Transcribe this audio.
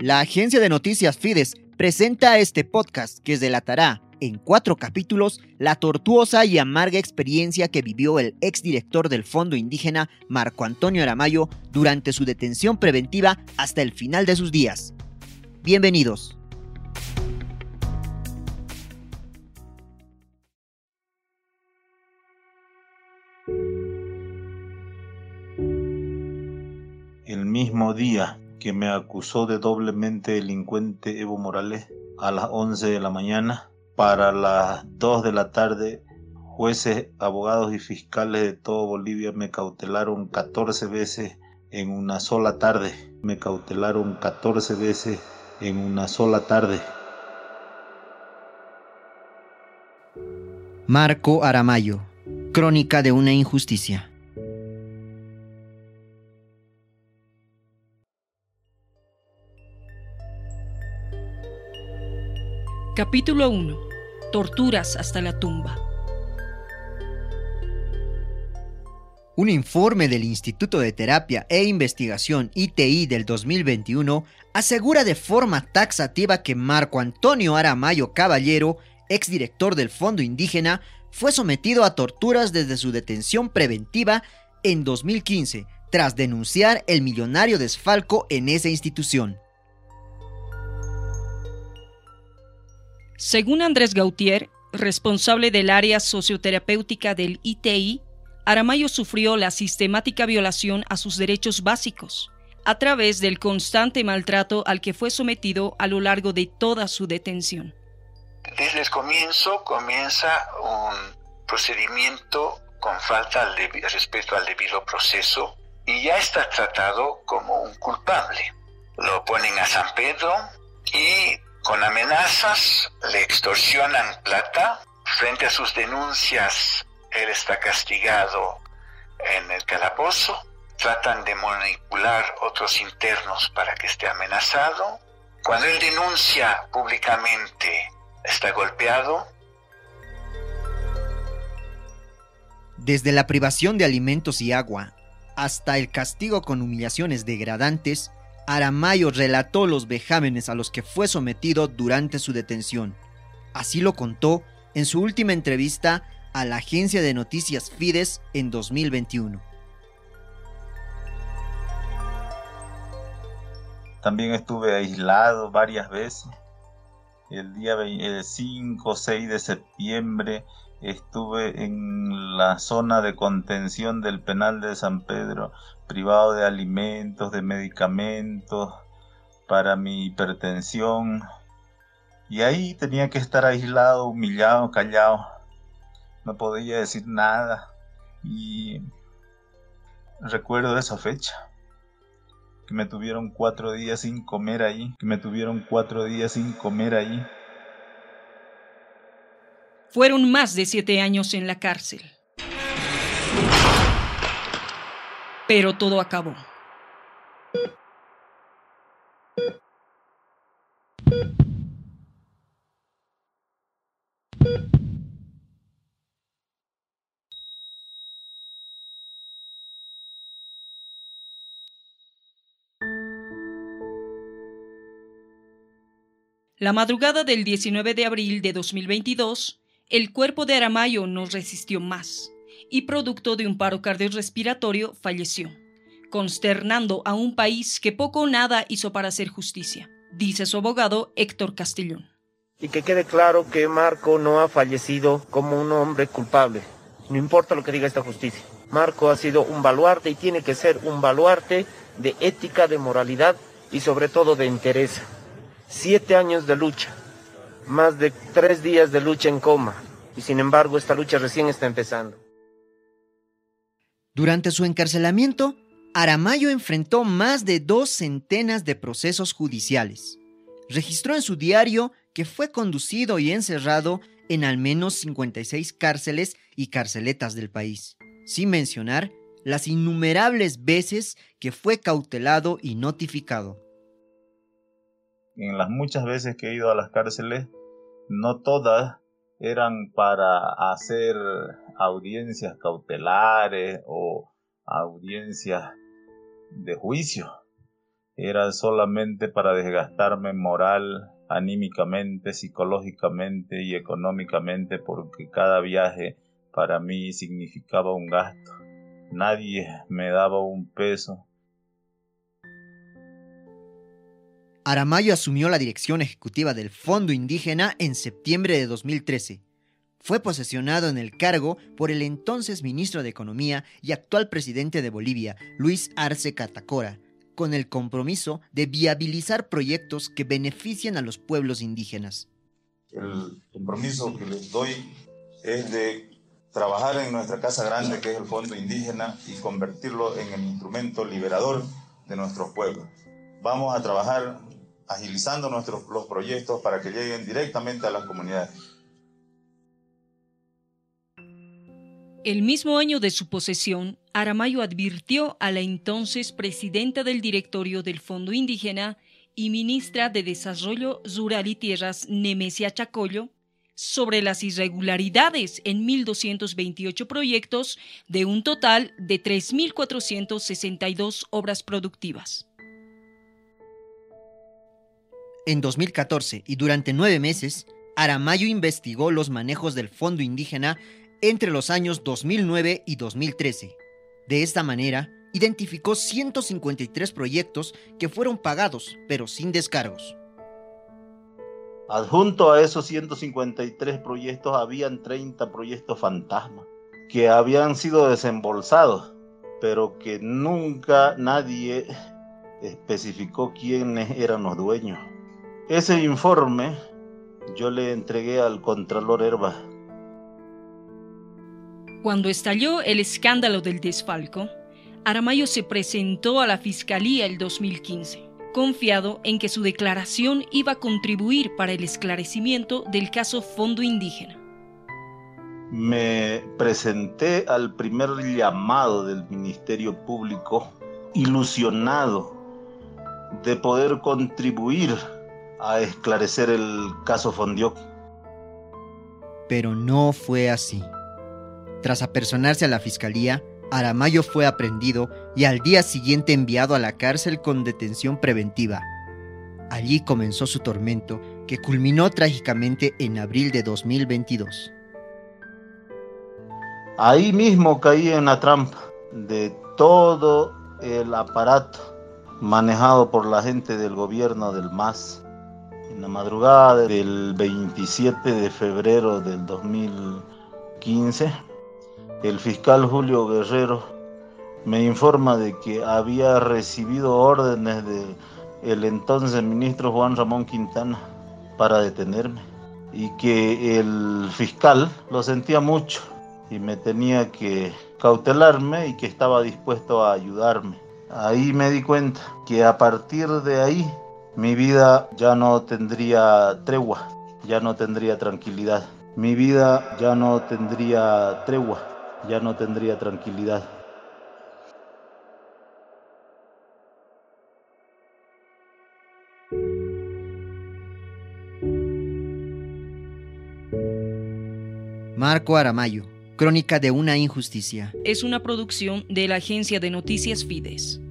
La agencia de noticias Fides presenta este podcast que delatará en cuatro capítulos la tortuosa y amarga experiencia que vivió el exdirector del Fondo Indígena Marco Antonio Aramayo durante su detención preventiva hasta el final de sus días. Bienvenidos. Que me acusó de doblemente delincuente Evo Morales a las 11 de la mañana. Para las 2 de la tarde, jueces, abogados y fiscales de todo Bolivia me cautelaron 14 veces en una sola tarde. Me cautelaron 14 veces en una sola tarde. Marco Aramayo, Crónica de una injusticia. Capítulo 1. Torturas hasta la tumba. Un informe del Instituto de Terapia e Investigación ITI del 2021 asegura de forma taxativa que Marco Antonio Aramayo Caballero, exdirector del Fondo Indígena, fue sometido a torturas desde su detención preventiva en 2015, tras denunciar el millonario desfalco en esa institución. Según Andrés Gautier, responsable del área socioterapéutica del ITI, Aramayo sufrió la sistemática violación a sus derechos básicos a través del constante maltrato al que fue sometido a lo largo de toda su detención. Desde el comienzo comienza un procedimiento con falta de respeto al debido proceso y ya está tratado como un culpable. Lo ponen a San Pedro y con amenazas le extorsionan plata. Frente a sus denuncias, él está castigado en el calabozo. Tratan de manipular otros internos para que esté amenazado. Cuando él denuncia públicamente, está golpeado. Desde la privación de alimentos y agua hasta el castigo con humillaciones degradantes, Aramayo relató los vejámenes a los que fue sometido durante su detención. Así lo contó en su última entrevista a la agencia de noticias Fides en 2021. También estuve aislado varias veces. El día 5 o 6 de septiembre estuve en la zona de contención del penal de San Pedro, privado de alimentos, de medicamentos para mi hipertensión. Y ahí tenía que estar aislado, humillado, callado. No podía decir nada. Y recuerdo esa fecha. Que me tuvieron cuatro días sin comer ahí. Que me tuvieron cuatro días sin comer ahí. Fueron más de siete años en la cárcel. Pero todo acabó. La madrugada del 19 de abril de 2022, el cuerpo de Aramayo no resistió más y producto de un paro cardiorrespiratorio falleció, consternando a un país que poco o nada hizo para hacer justicia, dice su abogado Héctor Castellón. Y que quede claro que Marco no ha fallecido como un hombre culpable, no importa lo que diga esta justicia. Marco ha sido un baluarte y tiene que ser un baluarte de ética, de moralidad y sobre todo de interés. Siete años de lucha, más de tres días de lucha en coma y sin embargo esta lucha recién está empezando. Durante su encarcelamiento, Aramayo enfrentó más de dos centenas de procesos judiciales. Registró en su diario que fue conducido y encerrado en al menos 56 cárceles y carceletas del país, sin mencionar las innumerables veces que fue cautelado y notificado en las muchas veces que he ido a las cárceles, no todas eran para hacer audiencias cautelares o audiencias de juicio. Era solamente para desgastarme moral, anímicamente, psicológicamente y económicamente porque cada viaje para mí significaba un gasto. Nadie me daba un peso. Aramayo asumió la dirección ejecutiva del Fondo Indígena en septiembre de 2013. Fue posesionado en el cargo por el entonces ministro de Economía y actual presidente de Bolivia, Luis Arce Catacora, con el compromiso de viabilizar proyectos que beneficien a los pueblos indígenas. El compromiso que les doy es de trabajar en nuestra casa grande, que es el Fondo Indígena, y convertirlo en el instrumento liberador de nuestros pueblos. Vamos a trabajar agilizando nuestros, los proyectos para que lleguen directamente a las comunidades. El mismo año de su posesión, Aramayo advirtió a la entonces presidenta del directorio del Fondo Indígena y ministra de Desarrollo Rural y Tierras, Nemesia Chacollo, sobre las irregularidades en 1.228 proyectos de un total de 3.462 obras productivas. En 2014 y durante nueve meses, Aramayo investigó los manejos del Fondo Indígena entre los años 2009 y 2013. De esta manera, identificó 153 proyectos que fueron pagados, pero sin descargos. Adjunto a esos 153 proyectos habían 30 proyectos fantasma que habían sido desembolsados, pero que nunca nadie especificó quiénes eran los dueños. Ese informe yo le entregué al Contralor Herba cuando estalló el escándalo del desfalco, Aramayo se presentó a la Fiscalía el 2015, confiado en que su declaración iba a contribuir para el esclarecimiento del caso Fondo Indígena. Me presenté al primer llamado del Ministerio Público ilusionado de poder contribuir a esclarecer el caso Fondioc. Pero no fue así. Tras apersonarse a la fiscalía, Aramayo fue aprendido y al día siguiente enviado a la cárcel con detención preventiva. Allí comenzó su tormento, que culminó trágicamente en abril de 2022. Ahí mismo caí en la trampa de todo el aparato manejado por la gente del gobierno del MAS. En la madrugada del 27 de febrero del 2015, el fiscal Julio Guerrero me informa de que había recibido órdenes del el entonces ministro Juan Ramón Quintana para detenerme y que el fiscal lo sentía mucho y me tenía que cautelarme y que estaba dispuesto a ayudarme. Ahí me di cuenta que a partir de ahí mi vida ya no tendría tregua, ya no tendría tranquilidad. Mi vida ya no tendría tregua ya no tendría tranquilidad. Marco Aramayo, Crónica de una injusticia. Es una producción de la agencia de noticias Fides.